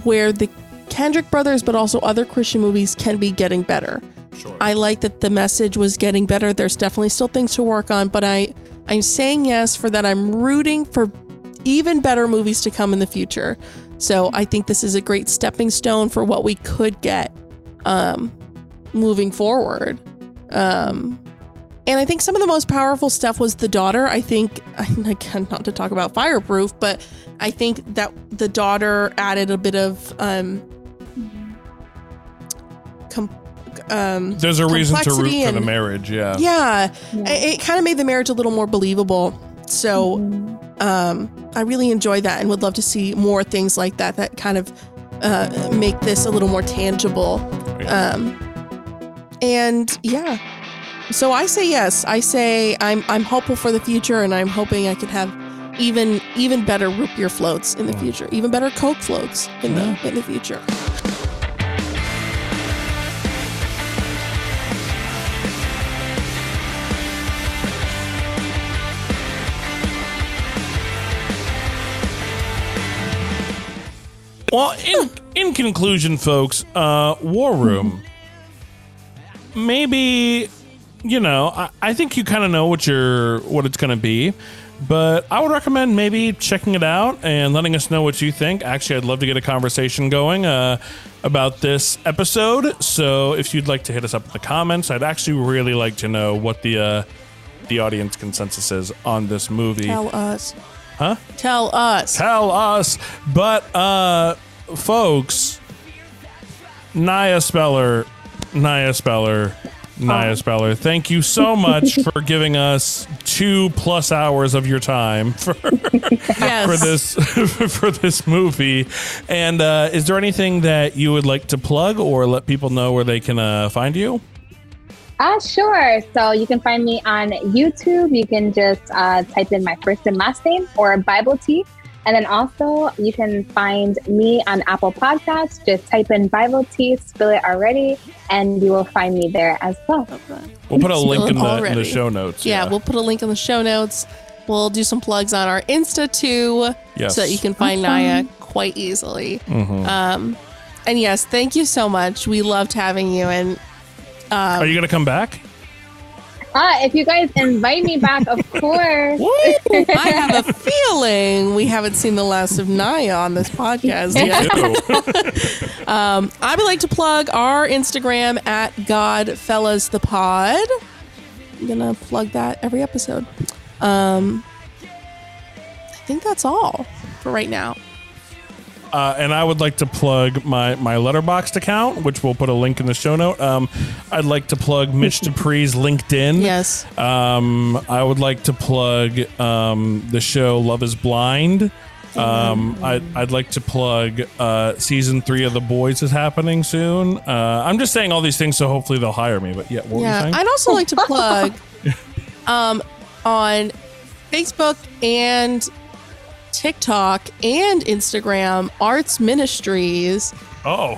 where the Kendrick brothers, but also other Christian movies can be getting better. Sure. I like that the message was getting better. There's definitely still things to work on, but I, I'm saying yes for that. I'm rooting for even better movies to come in the future. So I think this is a great stepping stone for what we could get um, moving forward. Um, and I think some of the most powerful stuff was the daughter. I think, again, not to talk about fireproof, but I think that the daughter added a bit of um, com- um, There's a reason to root complexity for the marriage. Yeah. yeah, it, it kind of made the marriage a little more believable. So um, I really enjoyed that and would love to see more things like that that kind of uh, make this a little more tangible. Um, and yeah, so I say yes. I say I'm I'm hopeful for the future, and I'm hoping I could have even even better root beer floats in the future, even better Coke floats in the in the future. Well, in in conclusion, folks, uh, War Room. Maybe, you know, I, I think you kind of know what you're what it's going to be, but I would recommend maybe checking it out and letting us know what you think. Actually, I'd love to get a conversation going uh, about this episode. So if you'd like to hit us up in the comments, I'd actually really like to know what the uh, the audience consensus is on this movie. Tell us. Huh? Tell us. Tell us. But uh folks, Naya Speller, Naya Speller, Naya Speller, thank you so much for giving us two plus hours of your time for Yes. for this for this movie. And uh, is there anything that you would like to plug or let people know where they can uh, find you? Uh, sure. So you can find me on YouTube. You can just uh, type in my first and last name or Bible Tea. And then also you can find me on Apple Podcasts. Just type in Bible Tea, spill it already, and you will find me there as well. We'll put a link in the, in the show notes. Yeah, we'll put a link in the show notes. We'll do some plugs on our Insta too, Yes. so that you can find Naya quite easily. Mhm. Um, and yes, thank you so much. We loved having you, and um, Are you going to come back? Uh, if you guys invite me back, of course. I have a feeling we haven't seen the last of Naya on this podcast yet. um, I would like to plug our Instagram at Godfellas the Pod. I'm gonna plug that every episode. Um, I think that's all for right now. Uh, and I would like to plug my my Letterboxd account, which we'll put a link in the show note. Um, I'd like to plug Mitch Dupree's LinkedIn. Yes. Um, I would like to plug um, the show Love Is Blind. Um, I, I'd like to plug uh, season three of The Boys is happening soon. Uh, I'm just saying all these things so hopefully they'll hire me. But yeah, what were you Yeah, saying? I'd also like to plug um, on Facebook and TikTok and Instagram Arts Ministries oh,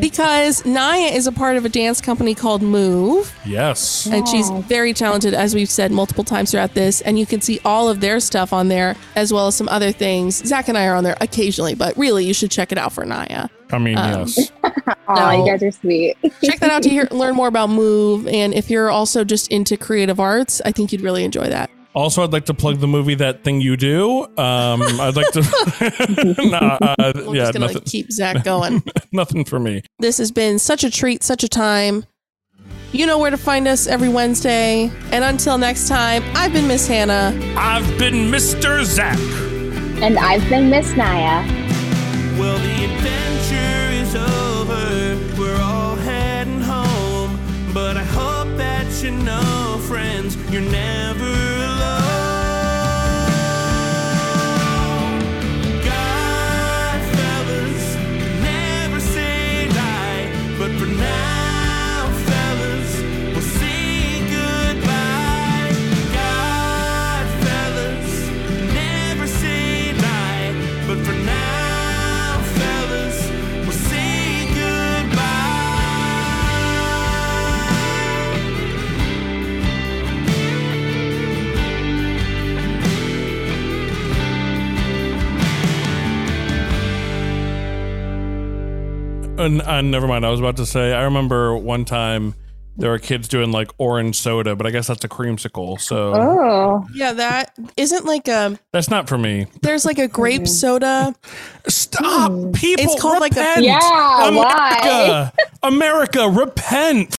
because Naya is a part of a dance company called Move. yes. And she's very talented, as we've said multiple times throughout this. And you can see all of their stuff on there, as well as some other things. Zach and I are on there occasionally, but really, you should check it out for Naya. I mean, Um, yes. Oh, No. you guys are sweet. Check that out to hear, learn more about Move. And if you're also just into creative arts, I think you'd really enjoy that. Also, I'd like to plug the movie That Thing You Do. Um, I'd like to. nah, uh, We're yeah, just gonna nothing, keep Zach going. nothing for me. this has been such a treat, such a time. You know where to find us every Wednesday. And until next time, I've been Miss Hannah. I've been Mr. Zach. And I've been Miss Naya. Well, the adventure is over. We're all heading home. But I hope that you know, friends, you're never Uh, and, uh, never mind. I was about to say. I remember one time there were kids doing like orange soda, but I guess that's a creamsicle. So Oh. Yeah, that isn't like a. that's not for me. There's like a grape hmm. soda. Stop, hmm. people. It's called like a- Yeah, America, America, repent